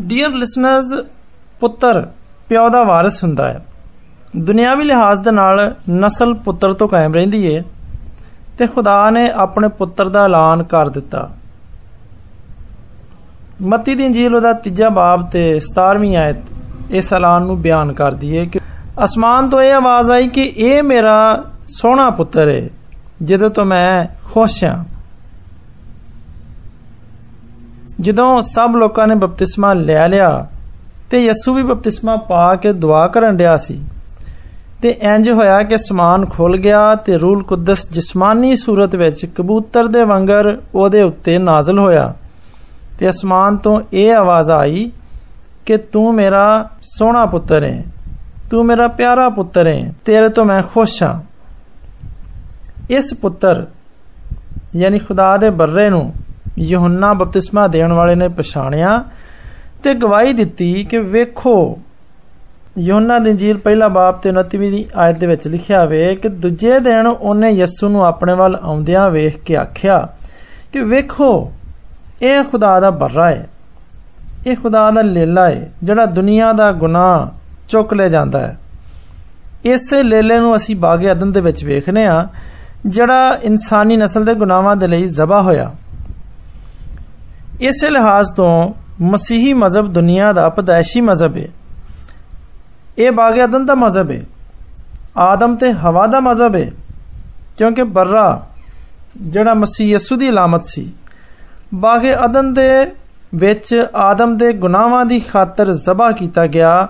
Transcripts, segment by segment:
Dear listeners ਪੁੱਤਰ, ਪਿਓ ਦਾ ਵਾਰਿਸ ਹੁੰਦਾ ਹੈ। ਦੁਨਿਆਵੀ ਲਿਹਾਜ਼ ਦੇ ਨਾਲ ਨਸਲ ਪੁੱਤਰ ਤੋਂ ਕਾਇਮ ਰਹਿੰਦੀ ਏ ਤੇ ਖੁਦਾ ਨੇ ਆਪਣੇ ਪੁੱਤਰ ਦਾ ਐਲਾਨ ਕਰ ਦਿੱਤਾ। ਮਤੀ ਦੀ ਇੰਜੀਲ ਉਹਦਾ ਤੀਜਾ ਬਾਬ ਤੇ 17ਵੀਂ ਆਇਤ ਇਸ ਐਲਾਨ ਨੂੰ ਬਿਆਨ ਕਰਦੀ ਏ ਕਿ ਅਸਮਾਨ ਤੋਂ ਇਹ ਆਵਾਜ਼ ਆਈ ਕਿ ਇਹ ਮੇਰਾ ਸੋਹਣਾ ਪੁੱਤਰ ਏ, ਜਿਹਦੇ ਤੋਂ ਮੈਂ ਖੁਸ਼ ਹਾਂ। ਜਦੋਂ ਸਭ ਲੋਕਾਂ ਨੇ ਬਪਤਿਸਮਾ ਲੈ ਲਿਆ ਤੇ ਯਿਸੂ ਵੀ ਬਪਤਿਸਮਾ ਪਾ ਕੇ ਦੁਆ ਕਰਨ ਡਿਆ ਸੀ। ਤੇ ਇੰਜ ਹੋਇਆ ਕਿ ਸਮਾਨ ਖੁੱਲ ਗਿਆ ਤੇ ਰੂਲ ਕੁਦਸ ਜਿਸਮਾਨੀ ਸੂਰਤ ਵਿੱਚ ਕਬੂਤਰ ਦੇ ਵਾਂਗਰ ਉਹਦੇ ਉੱਤੇ ਨਾਜ਼ਲ ਹੋਇਆ। ਤੇ ਅਸਮਾਨ ਤੋਂ ਇਹ ਆਵਾਜ਼ ਆਈ ਕਿ ਤੂੰ ਮੇਰਾ ਸੋਹਣਾ ਪੁੱਤਰ ਹੈ, ਤੂੰ ਮੇਰਾ ਪਿਆਰਾ ਪੁੱਤਰ ਹੈ, ਤੇਰੇ ਤੋਂ ਮੈਂ ਖੁਸ਼ ਹਾਂ। ਇਸ ਪੁੱਤਰ, ਯਾਨੀ ਖੁਦਾ ਦੇ ਬਰਰੇ ਨੂੰ ਯਹੋਨਾ ਬਪਤਿਸਮਾ ਦੇਣ ਵਾਲੇ ਨੇ ਪਛਾਣਿਆ ਤੇ ਗਵਾਹੀ ਦਿੱਤੀ ਕਿ ਵੇਖੋ ਯੋਹਨਾ ਦੀ ਇੰਜੀਲ ਪਹਿਲਾ ਬਾਬ ਤੇ 29ਵੀਂ ਦੀ ਆਇਤ ਦੇ ਵਿੱਚ ਲਿਖਿਆ ਹੋਵੇ ਕਿ ਦੂਜੇ ਦਿਨ ਉਹਨੇ ਯਿਸੂ ਨੂੰ ਆਪਣੇ ਵੱਲ ਆਉਂਦਿਆਂ ਵੇਖ ਕੇ ਆਖਿਆ ਕਿ ਵੇਖੋ ਇਹ ਖੁਦਾ ਦਾ ਬਰਰਾ ਹੈ ਇਹ ਖੁਦਾ ਦਾ ਲੇਲਾ ਹੈ ਜਿਹੜਾ ਦੁਨੀਆ ਦਾ ਗੁਨਾਹ ਚੁੱਕ ਲੈ ਜਾਂਦਾ ਹੈ ਇਸੇ ਲੇਲੇ ਨੂੰ ਅਸੀਂ ਬਾਗੇ ਅਦਨ ਦੇ ਵਿੱਚ ਵੇਖਨੇ ਆ ਜਿਹੜਾ ਇਨਸਾਨੀ ਨਸਲ ਦੇ ਗੁਨਾਹਾਂ ਦੇ ਲਈ ਜ਼ਬਾ ਹੋਇਆ ਇਸੇ ਲਿਹਾਜ਼ ਤੋਂ ਮਸੀਹੀ ਮਜ਼ਹਬ ਦੁਨੀਆ ਦਾ ਪਦਾਇਸ਼ੀ ਮਜ਼ਹਬ ਹੈ ਇਹ ਬਾਗੇ ਅਦਨ ਦਾ ਮਜ਼ਹਬ ਹੈ ਆਦਮ ਤੇ ਹਵਾ ਦਾ ਮਜ਼ਹਬ ਹੈ ਕਿਉਂਕਿ ਬਰਰਾ ਜਿਹੜਾ ਮਸੀਹ ਯਸੂ ਦੀ ਇਲਾਮਤ ਸੀ ਬਾਗੇ ਅਦਨ ਦੇ ਵਿੱਚ ਆਦਮ ਦੇ ਗੁਨਾਹਾਂ ਦੀ ਖਾਤਰ ਜ਼ਬਾ ਕੀਤਾ ਗਿਆ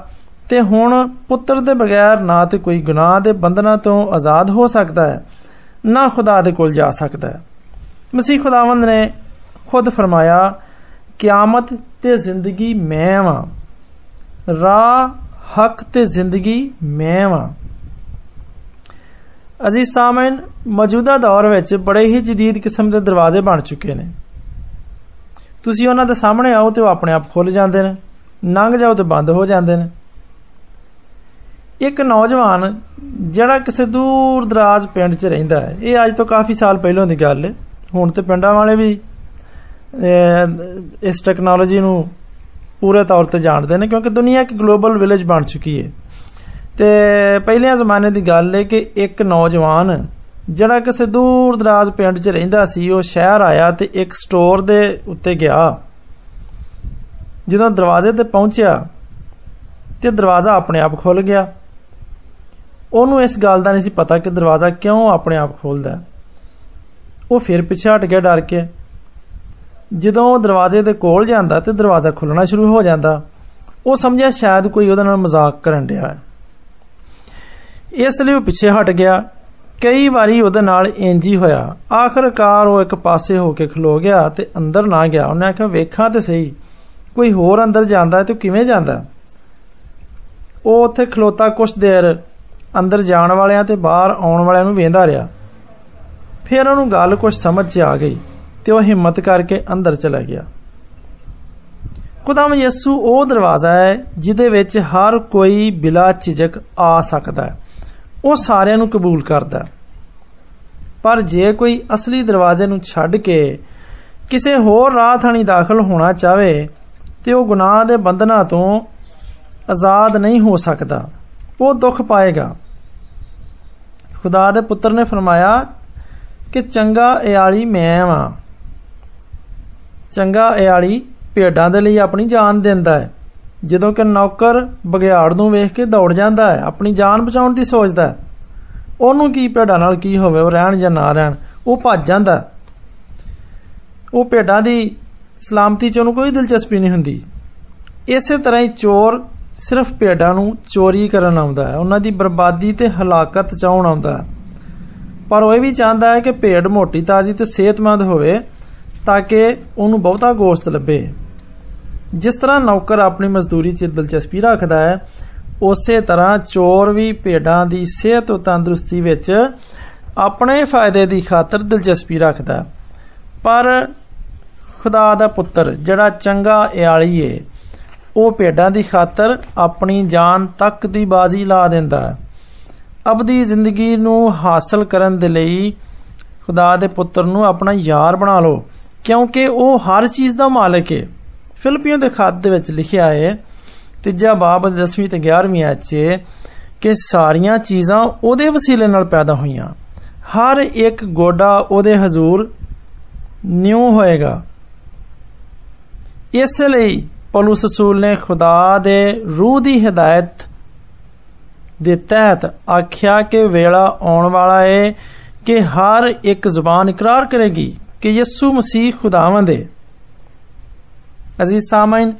ਤੇ ਹੁਣ ਪੁੱਤਰ ਦੇ ਬਗੈਰ ਨਾ ਤੇ ਕੋਈ ਗੁਨਾਹ ਦੇ ਬੰਧਨਾਂ ਤੋਂ ਆਜ਼ਾਦ ਹੋ ਸਕਦਾ ਹੈ ਨਾ ਖੁਦਾ ਦੇ ਕੋਲ ਜਾ ਸਕਦਾ ਹੈ ਮਸੀਹ ਖੁਦਾਵੰਦ ਨੇ ਖੁਦ ਫਰਮਾਇਆ ਕਿਆਮਤ ਤੇ ਜ਼ਿੰਦਗੀ ਮੈਂ ਵਾਂ ਰਾਹ ਹੱਕ ਤੇ ਜ਼ਿੰਦਗੀ ਮੈਂ ਵਾਂ ਅਜ਼ੀਜ਼ ਸਾਮਨ ਮੌਜੂਦਾ ਦੌਰ ਵਿੱਚ ਬੜੇ ਹੀ ਜਦੀਦ ਕਿਸਮ ਦੇ ਦਰਵਾਜ਼ੇ ਬਣ ਚੁੱਕੇ ਨੇ ਤੁਸੀਂ ਉਹਨਾਂ ਦੇ ਸਾਹਮਣੇ ਆਓ ਤੇ ਉਹ ਆਪਣੇ ਆਪ ਖੁੱਲ ਜਾਂਦੇ ਨੇ ਲੰਘ ਜਾਓ ਤੇ ਬੰਦ ਹੋ ਜਾਂਦੇ ਨੇ ਇੱਕ ਨੌਜਵਾਨ ਜਿਹੜਾ ਕਿਸੇ ਦੂਰ ਦਰਾਜ ਪਿੰਡ 'ਚ ਰਹਿੰਦਾ ਹੈ ਇਹ ਅੱਜ ਤੋਂ ਕਾਫੀ ਸਾਲ ਪਹਿਲਾਂ ਦੀ ਗੱਲ ਹੈ ਹੁਣ ਤੇ ਪਿੰਡਾਂ ਵਾਲੇ ਵੀ ਇਸ ਟੈਕਨੋਲੋਜੀ ਨੂੰ ਪੂਰੇ ਤੌਰ ਤੇ ਜਾਣਦੇ ਨੇ ਕਿਉਂਕਿ ਦੁਨੀਆ ਇੱਕ ਗਲੋਬਲ ਵਿਲੇਜ ਬਣ ਚੁੱਕੀ ਹੈ ਤੇ ਪਹਿਲੇ ਜ਼ਮਾਨੇ ਦੀ ਗੱਲ ਹੈ ਕਿ ਇੱਕ ਨੌਜਵਾਨ ਜਿਹੜਾ ਕਿਸੇ ਦੂਰ ਦਰਾਜ ਪਿੰਡ 'ਚ ਰਹਿੰਦਾ ਸੀ ਉਹ ਸ਼ਹਿਰ ਆਇਆ ਤੇ ਇੱਕ ਸਟੋਰ ਦੇ ਉੱਤੇ ਗਿਆ ਜਦੋਂ ਦਰਵਾਜ਼ੇ ਤੇ ਪਹੁੰਚਿਆ ਤੇ ਦਰਵਾਜ਼ਾ ਆਪਣੇ ਆਪ ਖੁੱਲ ਗਿਆ ਉਹਨੂੰ ਇਸ ਗੱਲ ਦਾ ਨਹੀਂ ਸੀ ਪਤਾ ਕਿ ਦਰਵਾਜ਼ਾ ਕਿਉਂ ਆਪਣੇ ਆਪ ਖੋਲਦਾ ਉਹ ਫਿਰ ਪਿੱਛੇ ਹਟ ਗਿਆ ਡਰ ਕੇ ਜਦੋਂ ਉਹ ਦਰਵਾਜ਼ੇ ਦੇ ਕੋਲ ਜਾਂਦਾ ਤੇ ਦਰਵਾਜ਼ਾ ਖੁੱਲਣਾ ਸ਼ੁਰੂ ਹੋ ਜਾਂਦਾ ਉਹ ਸਮਝਿਆ ਸ਼ਾਇਦ ਕੋਈ ਉਹਦੇ ਨਾਲ ਮਜ਼ਾਕ ਕਰਨ ਰਿਹਾ ਹੈ ਇਸ ਲਈ ਉਹ ਪਿੱਛੇ ਹਟ ਗਿਆ ਕਈ ਵਾਰੀ ਉਹਦੇ ਨਾਲ ਇੰਜ ਹੀ ਹੋਇਆ ਆਖਰਕਾਰ ਉਹ ਇੱਕ ਪਾਸੇ ਹੋ ਕੇ ਖਲੋ ਗਿਆ ਤੇ ਅੰਦਰ ਨਾ ਗਿਆ ਉਹਨੇ ਆਖਿਆ ਵੇਖਾਂ ਤੇ ਸਹੀ ਕੋਈ ਹੋਰ ਅੰਦਰ ਜਾਂਦਾ ਤੇ ਕਿਵੇਂ ਜਾਂਦਾ ਉਹ ਉੱਥੇ ਖਲੋਤਾ ਕੁਛ ਦੇਰ ਅੰਦਰ ਜਾਣ ਵਾਲਿਆਂ ਤੇ ਬਾਹਰ ਆਉਣ ਵਾਲਿਆਂ ਨੂੰ ਵੇਂਦਾ ਰਿਹਾ ਫਿਰ ਉਹਨੂੰ ਗੱਲ ਕੁਝ ਸਮਝ 'ਚ ਆ ਗਈ ਤੇ ਉਹ ਹਿੰਮਤ ਕਰਕੇ ਅੰਦਰ ਚਲਾ ਗਿਆ ਖੁਦਾਮ ਯਿਸੂ ਉਹ ਦਰਵਾਜ਼ਾ ਹੈ ਜਿਹਦੇ ਵਿੱਚ ਹਰ ਕੋਈ ਬਿਲਾ ਝਿਜਕ ਆ ਸਕਦਾ ਹੈ ਉਹ ਸਾਰਿਆਂ ਨੂੰ ਕਬੂਲ ਕਰਦਾ ਪਰ ਜੇ ਕੋਈ ਅਸਲੀ ਦਰਵਾਜ਼ੇ ਨੂੰ ਛੱਡ ਕੇ ਕਿਸੇ ਹੋਰ ਰਾਹ ਥਾਣੀ ਦਾਖਲ ਹੋਣਾ ਚਾਵੇ ਤੇ ਉਹ ਗੁਨਾਹ ਦੇ ਬੰਧਨਾਂ ਤੋਂ ਆਜ਼ਾਦ ਨਹੀਂ ਹੋ ਸਕਦਾ ਉਹ ਦੁੱਖ ਪਾਏਗਾ ਖੁਦਾ ਦੇ ਪੁੱਤਰ ਨੇ ਫਰਮਾਇਆ ਕਿ ਚੰਗਾ ਇਆਲੀ ਮੈਂ ਵਾਂ ਚੰਗਾ ਇਆਲੀ ਭੇਡਾਂ ਦੇ ਲਈ ਆਪਣੀ ਜਾਨ ਦਿੰਦਾ ਹੈ ਜਦੋਂ ਕਿ ਨੌਕਰ ਬਗਿਆੜ ਨੂੰ ਵੇਖ ਕੇ ਦੌੜ ਜਾਂਦਾ ਹੈ ਆਪਣੀ ਜਾਨ ਬਚਾਉਣ ਦੀ ਸੋਚਦਾ ਹੈ ਉਹਨੂੰ ਕੀ ਭੇਡਾਂ ਨਾਲ ਕੀ ਹੋਵੇ ਉਹ ਰਹਿਣ ਜਾਂ ਨਾ ਰਹਿਣ ਉਹ ਭੱਜ ਜਾਂਦਾ ਉਹ ਭੇਡਾਂ ਦੀ ਸਲਾਮਤੀ 'ਚ ਉਹਨੂੰ ਕੋਈ ਦਿਲਚਸਪੀ ਨਹੀਂ ਹੁੰਦੀ ਇਸੇ ਤਰ੍ਹਾਂ ਹੀ ਚੋਰ ਸਿਰਫ ਭੇਡਾਂ ਨੂੰ ਚੋਰੀ ਕਰਨ ਆਉਂਦਾ ਹੈ ਉਹਨਾਂ ਦੀ ਬਰਬਾਦੀ ਤੇ ਹਲਾਕਤ ਚਾਉਣ ਆਉਂਦਾ ਹੈ ਪਰ ਉਹ ਇਹ ਵੀ ਚਾਹੁੰਦਾ ਹੈ ਕਿ ਭੇਡ ਮੋਟੀ ਤਾਜ਼ੀ ਤੇ ਸਿਹਤਮੰਦ ਹੋਵੇ ਤਾਂ ਕਿ ਉਹਨੂੰ ਬਹੁਤਾ ਗੋਸ਼ਤ ਲੱਭੇ ਜਿਸ ਤਰ੍ਹਾਂ ਨੌਕਰ ਆਪਣੀ ਮਜ਼ਦੂਰੀ 'ਚ ਦਿਲਚਸਪੀ ਰੱਖਦਾ ਹੈ ਉਸੇ ਤਰ੍ਹਾਂ ਚੋਰ ਵੀ ਭੇਡਾਂ ਦੀ ਸਿਹਤ ਤੇ ਤੰਦਰੁਸਤੀ ਵਿੱਚ ਆਪਣੇ ਫਾਇਦੇ ਦੀ ਖਾਤਰ ਦਿਲਚਸਪੀ ਰੱਖਦਾ ਪਰ ਖੁਦਾ ਦਾ ਪੁੱਤਰ ਜਿਹੜਾ ਚੰਗਾ ਇਆਲੀ ਏ ਉਹ ਭੇਡਾਂ ਦੀ ਖਾਤਰ ਆਪਣੀ ਜਾਨ ਤੱਕ ਦੀ ਬਾਜ਼ੀ ਲਾ ਦਿੰਦਾ ਹੈ ਅਬਦੀ ਜ਼ਿੰਦਗੀ ਨੂੰ ਹਾਸਲ ਕਰਨ ਦੇ ਲਈ ਖੁਦਾ ਦੇ ਪੁੱਤਰ ਨੂੰ ਆਪਣਾ ਯਾਰ ਬਣਾ ਲਓ ਕਿਉਂਕਿ ਉਹ ਹਰ ਚੀਜ਼ ਦਾ ਮਾਲਕ ਹੈ ਫਿਲਪੀਆਂ ਦੇ ਖਾਤ ਦੇ ਵਿੱਚ ਲਿਖਿਆ ਹੈ ਤੀਜਾ ਬਾਬ 10ਵੀਂ ਤੇ 11ਵੀਂ ਆਇਤ 'ਚ ਕਿ ਸਾਰੀਆਂ ਚੀਜ਼ਾਂ ਉਹਦੇ ਵਸੀਲੇ ਨਾਲ ਪੈਦਾ ਹੋਈਆਂ ਹਰ ਇੱਕ ਗੋਡਾ ਉਹਦੇ ਹਜ਼ੂਰ ਨਿਉ ਹੋਏਗਾ ਇਸ ਲਈ ਪੌਲਸ ਰਸੂਲ ਨੇ ਖੁਦਾ ਦੇ ਰੂਹ ਦੀ ਹਦਾਇਤ ਦੇ ਤਹਿਤ ਆਖਿਆ ਕਿ ਵੇਲਾ ਆਉਣ ਵਾਲਾ ਹੈ ਕਿ ਹਰ ਇੱਕ ਜ਼ੁਬਾਨ ਇਕਰਾਰ ਕਰੇਗੀ ਕਿ ਯਿਸੂ ਮਸੀਹ ਖੁਦਾਵੰਦ ਹੈ ਅਜ਼ੀਜ਼ ਸਾਮਾਈਨ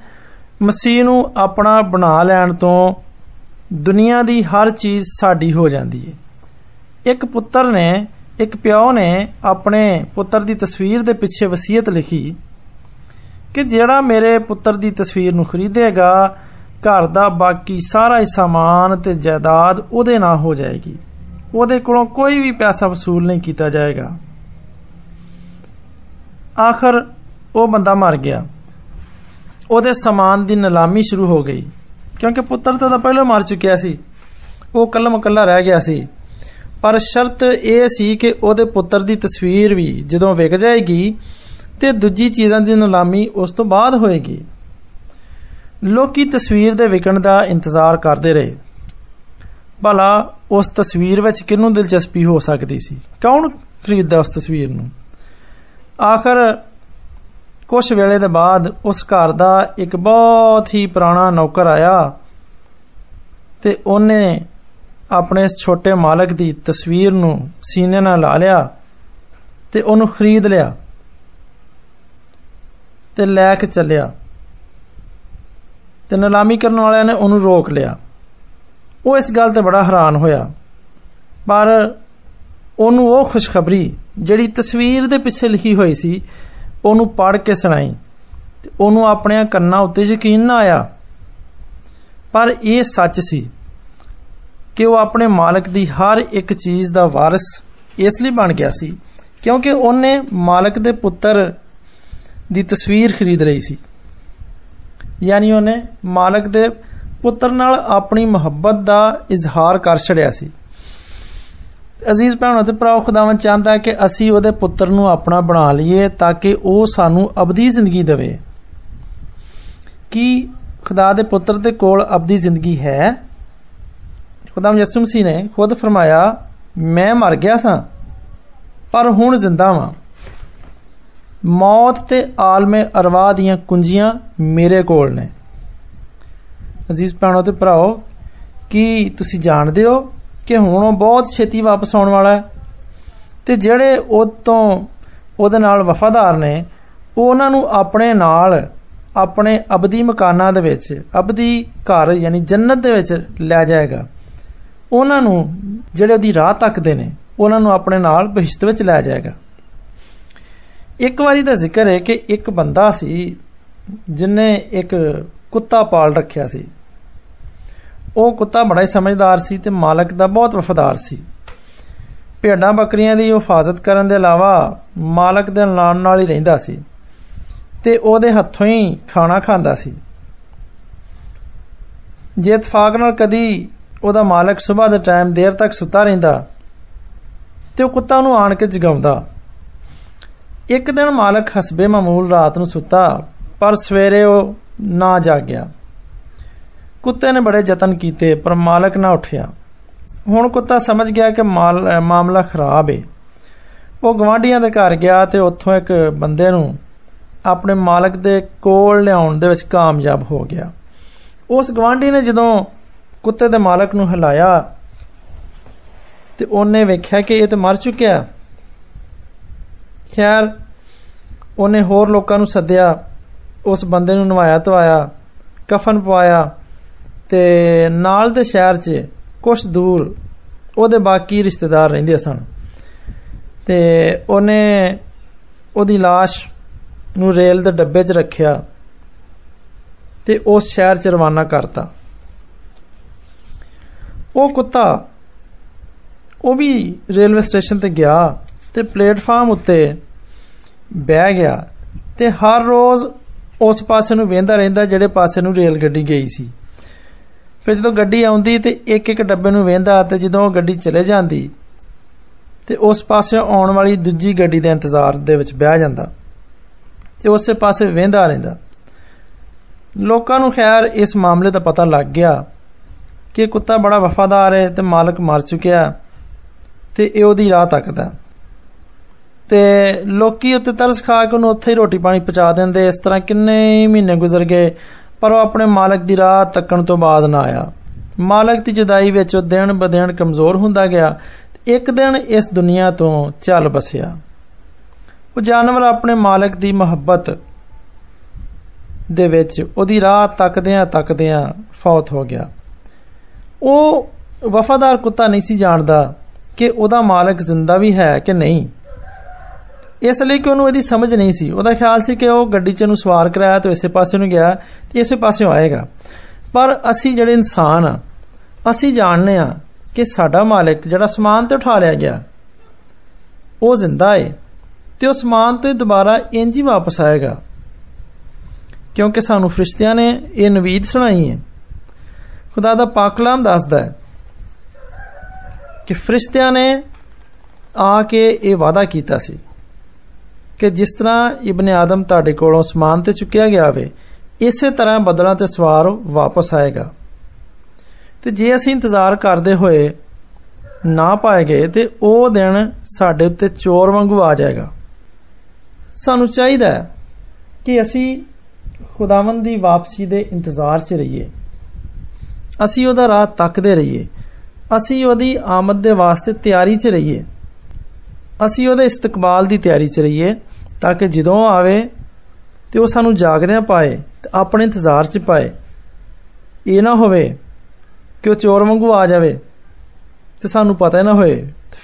ਮਸੀਹ ਨੂੰ ਆਪਣਾ ਬਣਾ ਲੈਣ ਤੋਂ ਦੁਨੀਆ ਦੀ ਹਰ ਚੀਜ਼ ਸਾਡੀ ਹੋ ਜਾਂਦੀ ਹੈ ਇੱਕ ਪੁੱਤਰ ਨੇ ਇੱਕ ਪਿਓ ਨੇ ਆਪਣੇ ਪੁੱਤਰ ਦੀ ਤਸਵੀਰ ਦੇ ਪਿੱਛੇ ਵਸੀਅਤ ਲਿਖੀ ਕਿ ਜਿਹੜਾ ਮੇਰੇ ਪੁੱਤਰ ਦੀ ਤਸਵੀਰ ਨੂੰ ਖਰੀਦੇਗਾ ਘਰ ਦਾ ਬਾਕੀ ਸਾਰਾ ਹੀ ਸਾਮਾਨ ਤੇ ਜਾਇਦਾਦ ਉਹਦੇ ਨਾਂ ਹੋ ਜਾਏਗੀ ਉਹਦੇ ਕੋਲੋਂ ਕੋਈ ਵੀ ਪੈਸਾ ਵਸੂਲ ਨਹੀਂ ਕੀਤਾ ਜਾਏਗਾ ਆਖਰ ਉਹ ਬੰਦਾ ਮਰ ਗਿਆ। ਉਹਦੇ ਸਮਾਨ ਦੀ ਨਿਲਾਮੀ ਸ਼ੁਰੂ ਹੋ ਗਈ। ਕਿਉਂਕਿ ਪੁੱਤਰ ਤਾਂ ਪਹਿਲਾਂ ਮਰ ਚੁੱਕਿਆ ਸੀ। ਉਹ ਕੱਲਮ ਕੱਲਾ ਰਹਿ ਗਿਆ ਸੀ। ਪਰ ਸ਼ਰਤ ਇਹ ਸੀ ਕਿ ਉਹਦੇ ਪੁੱਤਰ ਦੀ ਤਸਵੀਰ ਵੀ ਜਦੋਂ ਵਿਕ ਜਾਏਗੀ ਤੇ ਦੂਜੀ ਚੀਜ਼ਾਂ ਦੀ ਨਿਲਾਮੀ ਉਸ ਤੋਂ ਬਾਅਦ ਹੋਏਗੀ। ਲੋਕੀ ਤਸਵੀਰ ਦੇ ਵਿਕਣ ਦਾ ਇੰਤਜ਼ਾਰ ਕਰਦੇ ਰਹੇ। ਭਲਾ ਉਸ ਤਸਵੀਰ ਵਿੱਚ ਕਿੰਨੂੰ ਦਿਲਚਸਪੀ ਹੋ ਸਕਦੀ ਸੀ? ਕੌਣ ਖਰੀਦਦਾ ਉਸ ਤਸਵੀਰ ਨੂੰ? ਆਖਰ ਕੁਝ ਵੇਲੇ ਦੇ ਬਾਅਦ ਉਸ ਘਰ ਦਾ ਇੱਕ ਬਹੁਤ ਹੀ ਪੁਰਾਣਾ ਨੌਕਰ ਆਇਆ ਤੇ ਉਹਨੇ ਆਪਣੇ ਇਸ ਛੋਟੇ ਮਾਲਕ ਦੀ ਤਸਵੀਰ ਨੂੰ ਸੀਨੇ ਨਾਲ ਲਾ ਲਿਆ ਤੇ ਉਹਨੂੰ ਖਰੀਦ ਲਿਆ ਤੇ ਲੈ ਕੇ ਚੱਲਿਆ ਤੇ ਨਿਲਾਮੀ ਕਰਨ ਵਾਲਿਆਂ ਨੇ ਉਹਨੂੰ ਰੋਕ ਲਿਆ ਉਹ ਇਸ ਗੱਲ ਤੇ ਬੜਾ ਹੈਰਾਨ ਹੋਇਆ ਪਰ ਉਹਨੂੰ ਉਹ ਖੁਸ਼ਖਬਰੀ ਜਿਹੜੀ ਤਸਵੀਰ ਦੇ ਪਿੱਛੇ ਲਿਖੀ ਹੋਈ ਸੀ ਉਹਨੂੰ ਪੜ੍ਹ ਕੇ ਸੁਣਾਈ ਤੇ ਉਹਨੂੰ ਆਪਣੇ ਕੰਨਾਂ ਉੱਤੇ ਯਕੀਨ ਨਾ ਆਇਆ ਪਰ ਇਹ ਸੱਚ ਸੀ ਕਿ ਉਹ ਆਪਣੇ ਮਾਲਕ ਦੀ ਹਰ ਇੱਕ ਚੀਜ਼ ਦਾ ਵਾਰਿਸ ਇਸ ਲਈ ਬਣ ਗਿਆ ਸੀ ਕਿਉਂਕਿ ਉਹਨੇ ਮਾਲਕ ਦੇ ਪੁੱਤਰ ਦੀ ਤਸਵੀਰ ਖਰੀਦ ਲਈ ਸੀ ਯਾਨੀ ਉਹਨੇ ਮਾਲਕ ਦੇ ਪੁੱਤਰ ਨਾਲ ਆਪਣੀ ਮੁਹੱਬਤ ਦਾ ਇਜ਼ਹਾਰ ਕਰ ਛੜਿਆ ਸੀ ਅਜ਼ੀਜ਼ ਭੈਣੋ ਤੇ ਭਰਾਓ ਖੁਦਾਵੰ ਚਾਹੁੰਦਾ ਹੈ ਕਿ ਅਸੀਂ ਉਹਦੇ ਪੁੱਤਰ ਨੂੰ ਆਪਣਾ ਬਣਾ ਲਈਏ ਤਾਂ ਕਿ ਉਹ ਸਾਨੂੰ ਅਬਦੀ ਜ਼ਿੰਦਗੀ ਦੇਵੇ ਕੀ ਖੁਦਾ ਦੇ ਪੁੱਤਰ ਦੇ ਕੋਲ ਅਬਦੀ ਜ਼ਿੰਦਗੀ ਹੈ ਖੁਦਾਮ ਯਿਸੂ ਮਸੀਹ ਨੇ ਖੁਦ ਫਰਮਾਇਆ ਮੈਂ ਮਰ ਗਿਆ ਸਾਂ ਪਰ ਹੁਣ ਜ਼ਿੰਦਾ ਹਾਂ ਮੌਤ ਤੇ ਆਲਮੇ ਅਰਵਾਹ ਦੀਆਂ ਕੁੰਜੀਆਂ ਮੇਰੇ ਕੋਲ ਨੇ ਅਜ਼ੀਜ਼ ਭੈਣੋ ਤੇ ਭਰਾਓ ਕੀ ਤੁਸੀਂ ਜਾਣਦੇ ਹੋ ਕਿ ਹੁਣ ਉਹ ਬਹੁਤ ਛੇਤੀ ਵਾਪਸ ਆਉਣ ਵਾਲਾ ਹੈ। ਤੇ ਜਿਹੜੇ ਉਹ ਤੋਂ ਉਹਦੇ ਨਾਲ ਵਫਾਦਾਰ ਨੇ, ਉਹ ਉਹਨਾਂ ਨੂੰ ਆਪਣੇ ਨਾਲ, ਆਪਣੇ ਅਬਦੀ ਮਕਾਨਾਂ ਦੇ ਵਿੱਚ, ਅਬਦੀ ਘਰ ਯਾਨੀ ਜੰਨਤ ਦੇ ਵਿੱਚ ਲੈ ਜਾਏਗਾ। ਉਹਨਾਂ ਨੂੰ ਜਿਹੜੇ ਉਹਦੀ ਰਾਹ ਤੱਕਦੇ ਨੇ, ਉਹਨਾਂ ਨੂੰ ਆਪਣੇ ਨਾਲ ਬਹਿਸ਼ਤ ਵਿੱਚ ਲੈ ਜਾਏਗਾ। ਇੱਕ ਵਾਰੀ ਦਾ ਜ਼ਿਕਰ ਹੈ ਕਿ ਇੱਕ ਬੰਦਾ ਸੀ, ਜਿਨੇ ਇੱਕ ਕੁੱਤਾ ਪਾਲ ਰੱਖਿਆ ਸੀ। ਉਹ ਕੁੱਤਾ ਬੜਾ ਹੀ ਸਮਝਦਾਰ ਸੀ ਤੇ ਮਾਲਕ ਦਾ ਬਹੁਤ ਵਫਾਦਾਰ ਸੀ ਭੇਡਾਂ ਬੱਕਰੀਆਂ ਦੀ ਹਿਫਾਜ਼ਤ ਕਰਨ ਦੇ ਇਲਾਵਾ ਮਾਲਕ ਦੇ ਨਾਲ ਨਾਲ ਹੀ ਰਹਿੰਦਾ ਸੀ ਤੇ ਉਹਦੇ ਹੱਥੋਂ ਹੀ ਖਾਣਾ ਖਾਂਦਾ ਸੀ ਜੇ ਇਤਫਾਕ ਨਾਲ ਕਦੀ ਉਹਦਾ ਮਾਲਕ ਸਵੇਰ ਦੇ ਟਾਈਮ ਦੇਰ ਤੱਕ ਸੁੱਤਾ ਰਹਿੰਦਾ ਤੇ ਉਹ ਕੁੱਤਾ ਉਹਨੂੰ ਆਣ ਕੇ ਜਗਾਉਂਦਾ ਇੱਕ ਦਿਨ ਮਾਲਕ ਹਸਬੇ ਮਾਮੂਲ ਰਾਤ ਨੂੰ ਸੁੱਤਾ ਪਰ ਸਵੇਰੇ ਉਹ ਨਾ ਜਾਗਿਆ ਕੁੱਤੇ ਨੇ ਬੜੇ ਯਤਨ ਕੀਤੇ ਪਰ ਮਾਲਕ ਨਾ ਉੱਠਿਆ ਹੁਣ ਕੁੱਤਾ ਸਮਝ ਗਿਆ ਕਿ ਮਾਮਲਾ ਖਰਾਬ ਹੈ ਉਹ ਗਵਾਂਡੀਆਂ ਦੇ ਘਰ ਗਿਆ ਤੇ ਉੱਥੋਂ ਇੱਕ ਬੰਦੇ ਨੂੰ ਆਪਣੇ ਮਾਲਕ ਦੇ ਕੋਲ ਲਿਆਉਣ ਦੇ ਵਿੱਚ ਕਾਮਯਾਬ ਹੋ ਗਿਆ ਉਸ ਗਵਾਂਡੀ ਨੇ ਜਦੋਂ ਕੁੱਤੇ ਦੇ ਮਾਲਕ ਨੂੰ ਹਿਲਾਇਆ ਤੇ ਉਹਨੇ ਵੇਖਿਆ ਕਿ ਇਹ ਤੇ ਮਰ ਚੁੱਕਿਆ ਖੈਰ ਉਹਨੇ ਹੋਰ ਲੋਕਾਂ ਨੂੰ ਸੱਦਿਆ ਉਸ ਬੰਦੇ ਨੂੰ ਨਵਾਇਆ ਧਵਾਇਆ ਕਫਨ ਪਵਾਇਆ ਤੇ ਨਾਲ ਦੇ ਸ਼ਹਿਰ 'ਚ ਕੁਝ ਦੂਰ ਉਹਦੇ ਬਾਕੀ ਰਿਸ਼ਤੇਦਾਰ ਰਹਿੰਦੇ ਸਨ ਤੇ ਉਹਨੇ ਉਹਦੀ লাশ ਨੂੰ ਰੇਲ ਦੇ ਡੱਬੇ 'ਚ ਰੱਖਿਆ ਤੇ ਉਸ ਸ਼ਹਿਰ 'ਚ ਰਵਾਨਾ ਕਰਤਾ ਉਹ ਕੁੱਤਾ ਉਹ ਵੀ ਰੇਲਵੇ ਸਟੇਸ਼ਨ ਤੇ ਗਿਆ ਤੇ ਪਲੇਟਫਾਰਮ ਉੱਤੇ ਬਹਿ ਗਿਆ ਤੇ ਹਰ ਰੋਜ਼ ਉਸ ਪਾਸੇ ਨੂੰ ਵੇਂਦਾ ਰਹਿੰਦਾ ਜਿਹੜੇ ਪਾਸੇ ਨੂੰ ਰੇਲ ਗੱਡੀ ਗਈ ਸੀ ਫਿਰ ਜਦੋਂ ਗੱਡੀ ਆਉਂਦੀ ਤੇ ਇੱਕ ਇੱਕ ਡੱਬੇ ਨੂੰ ਵੇਂਦਾ ਤੇ ਜਦੋਂ ਉਹ ਗੱਡੀ ਚਲੇ ਜਾਂਦੀ ਤੇ ਉਸ ਪਾਸੇ ਆਉਣ ਵਾਲੀ ਦੂਜੀ ਗੱਡੀ ਦੇ ਇੰਤਜ਼ਾਰ ਦੇ ਵਿੱਚ ਬਹਿ ਜਾਂਦਾ ਤੇ ਉਸੇ ਪਾਸੇ ਵੇਂਦਾ ਰਹਿੰਦਾ ਲੋਕਾਂ ਨੂੰ ਖੈਰ ਇਸ ਮਾਮਲੇ ਦਾ ਪਤਾ ਲੱਗ ਗਿਆ ਕਿ ਕੁੱਤਾ ਬੜਾ ਵਫਾਦਾਰ ਹੈ ਤੇ ਮਾਲਕ ਮਰ ਚੁੱਕਿਆ ਤੇ ਇਹ ਉਹਦੀ ਰਾਹ ਤੱਕਦਾ ਤੇ ਲੋਕੀ ਉੱਤੇ ਤਰਸ ਖਾ ਕੇ ਉਹਨੂੰ ਉੱਥੇ ਹੀ ਰੋਟੀ ਪਾਣੀ ਪਹੁੰਚਾ ਦਿੰਦੇ ਇਸ ਤਰ੍ਹਾਂ ਕਿੰਨੇ ਮਹੀਨੇ ਗੁਜ਼ਰ ਗਏ ਪਰ ਉਹ ਆਪਣੇ ਮਾਲਕ ਦੀ ਰਾਹ ਤੱਕਣ ਤੋਂ ਬਾਅਦ ਨਾ ਆਇਆ ਮਾਲਕ ਦੀ ਜੁਦਾਈ ਵਿੱਚ ਉਹ ਦਿਨ ਬਦਿਨ ਕਮਜ਼ੋਰ ਹੁੰਦਾ ਗਿਆ ਇੱਕ ਦਿਨ ਇਸ ਦੁਨੀਆ ਤੋਂ ਚੱਲ ਬਸਿਆ ਉਹ ਜਾਨਵਰ ਆਪਣੇ ਮਾਲਕ ਦੀ ਮੁਹੱਬਤ ਦੇ ਵਿੱਚ ਉਹਦੀ ਰਾਹ ਤੱਕਦਿਆਂ ਤੱਕਦਿਆਂ ਫੌਤ ਹੋ ਗਿਆ ਉਹ ਵਫਾਦਾਰ ਕੁੱਤਾ ਨਹੀਂ ਸੀ ਜਾਣਦਾ ਕਿ ਉਹਦਾ ਮਾਲਕ ਜ਼ਿੰਦਾ ਵੀ ਹੈ ਕਿ ਨਹੀਂ ਇਸ ਲਈ ਕਿ ਉਹਨੂੰ ਇਹਦੀ ਸਮਝ ਨਹੀਂ ਸੀ ਉਹਦਾ ਖਿਆਲ ਸੀ ਕਿ ਉਹ ਗੱਡੀ 'ਚ ਨੂੰ ਸਵਾਰ ਕਰਾਇਆ ਤੇ ਇਸੇ ਪਾਸੇ ਨੂੰ ਗਿਆ ਤੇ ਇਸੇ ਪਾਸਿਓਂ ਆਏਗਾ ਪਰ ਅਸੀਂ ਜਿਹੜੇ ਇਨਸਾਨ ਆ ਅਸੀਂ ਜਾਣਦੇ ਆ ਕਿ ਸਾਡਾ ਮਾਲਕ ਜਿਹੜਾ ਸਮਾਨ ਤੇ ਉਠਾ ਲਿਆ ਗਿਆ ਉਹ ਜ਼ਿੰਦਾ ਹੈ ਤੇ ਉਹ ਸਮਾਨ ਤੇ ਦੁਬਾਰਾ ਇੰਜ ਹੀ ਵਾਪਸ ਆਏਗਾ ਕਿਉਂਕਿ ਸਾਨੂੰ ਫਰਿਸ਼ਤਿਆਂ ਨੇ ਇਹ ਨਵੀਦ ਸੁਣਾਈ ਹੈ ਖੁਦਾ ਦਾ ਪਾਕ ਕਲਾਮ ਦੱਸਦਾ ਹੈ ਕਿ ਫਰਿਸ਼ਤਿਆਂ ਨੇ ਆ ਕੇ ਇਹ ਵਾਅਦਾ ਕੀਤਾ ਸੀ ਕਿ ਜਿਸ ਤਰ੍ਹਾਂ ਇਬਨ ਆਦਮ ਤੁਹਾਡੇ ਕੋਲੋਂ ਸਮਾਨ ਤੇ ਚੁੱਕਿਆ ਗਿਆ ਵੇ ਇਸੇ ਤਰ੍ਹਾਂ ਬਦਲਾਂ ਤੇ ਸਵਾਰ ਵਾਪਸ ਆਏਗਾ ਤੇ ਜੇ ਅਸੀਂ ਇੰਤਜ਼ਾਰ ਕਰਦੇ ਹੋਏ ਨਾ ਪਾਏਗੇ ਤੇ ਉਹ ਦਿਨ ਸਾਡੇ ਉੱਤੇ ਚੋਰ ਵਾਂਗੂ ਆ ਜਾਏਗਾ ਸਾਨੂੰ ਚਾਹੀਦਾ ਹੈ ਕਿ ਅਸੀਂ ਖੁਦਾਵੰਦ ਦੀ ਵਾਪਸੀ ਦੇ ਇੰਤਜ਼ਾਰ 'ਚ ਰਹੀਏ ਅਸੀਂ ਉਹਦਾ ਰਾਹ ਤੱਕਦੇ ਰਹੀਏ ਅਸੀਂ ਉਹਦੀ ਆਮਦ ਦੇ ਵਾਸਤੇ ਤਿਆਰੀ 'ਚ ਰਹੀਏ ਅਸੀਂ ਉਹਦੇ ਇਸਤਕਬਾਲ ਦੀ ਤਿਆਰੀ 'ਚ ਰਹੀਏ ਤਾਂ ਕਿ ਜਦੋਂ ਆਵੇ ਤੇ ਉਹ ਸਾਨੂੰ ਜਾਗਦਿਆਂ ਪਾਏ ਤੇ ਆਪਣੇ ਇੰਤਜ਼ਾਰ 'ਚ ਪਾਏ ਇਹ ਨਾ ਹੋਵੇ ਕਿ ਉਹ ਚੋਰ ਵਾਂਗੂ ਆ ਜਾਵੇ ਤੇ ਸਾਨੂੰ ਪਤਾ ਨਾ ਹੋਏ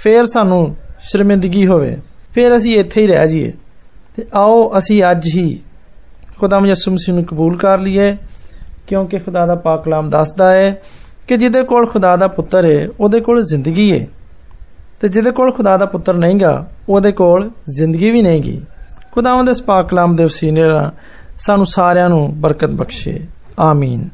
ਫੇਰ ਸਾਨੂੰ ਸ਼ਰਮਿੰਦਗੀ ਹੋਵੇ ਫੇਰ ਅਸੀਂ ਇੱਥੇ ਹੀ ਰਹਿ ਜਾਈਏ ਤੇ ਆਓ ਅਸੀਂ ਅੱਜ ਹੀ ਖੁਦਾਮ ਯਿਸੂ ਮਸੀਹ ਨੂੰ ਕਬੂਲ ਕਰ ਲਈਏ ਕਿਉਂਕਿ ਖੁਦਾ ਦਾ ਪਾਕ ਕਲਾਮ ਦੱਸਦਾ ਹੈ ਕਿ ਜਿਹਦੇ ਕੋਲ ਖੁਦਾ ਦਾ ਪੁੱਤਰ ਹੈ ਉਹਦੇ ਕੋਲ ਜ਼ਿੰਦਗੀ ਹੈ ਤੇ ਜਿਹਦੇ ਕੋਲ ਖੁਦਾ ਦਾ ਪੁੱਤਰ ਨਹੀਂਗਾ ਉਹਦੇ ਕੋਲ ਜ਼ਿੰਦਗੀ ਵੀ ਨਹੀਂਗੀ ਖੁਦਾਵੰਦ ਇਸ ਪਾਕ ਕਲਾਮ ਦੇ ਵਸੀਲੇ ਨਾਲ ਸਾਨੂੰ ਸਾਰਿਆਂ ਨੂੰ ਬਰਕਤ ਬਖਸ਼ੇ। ਆਮੀਨ।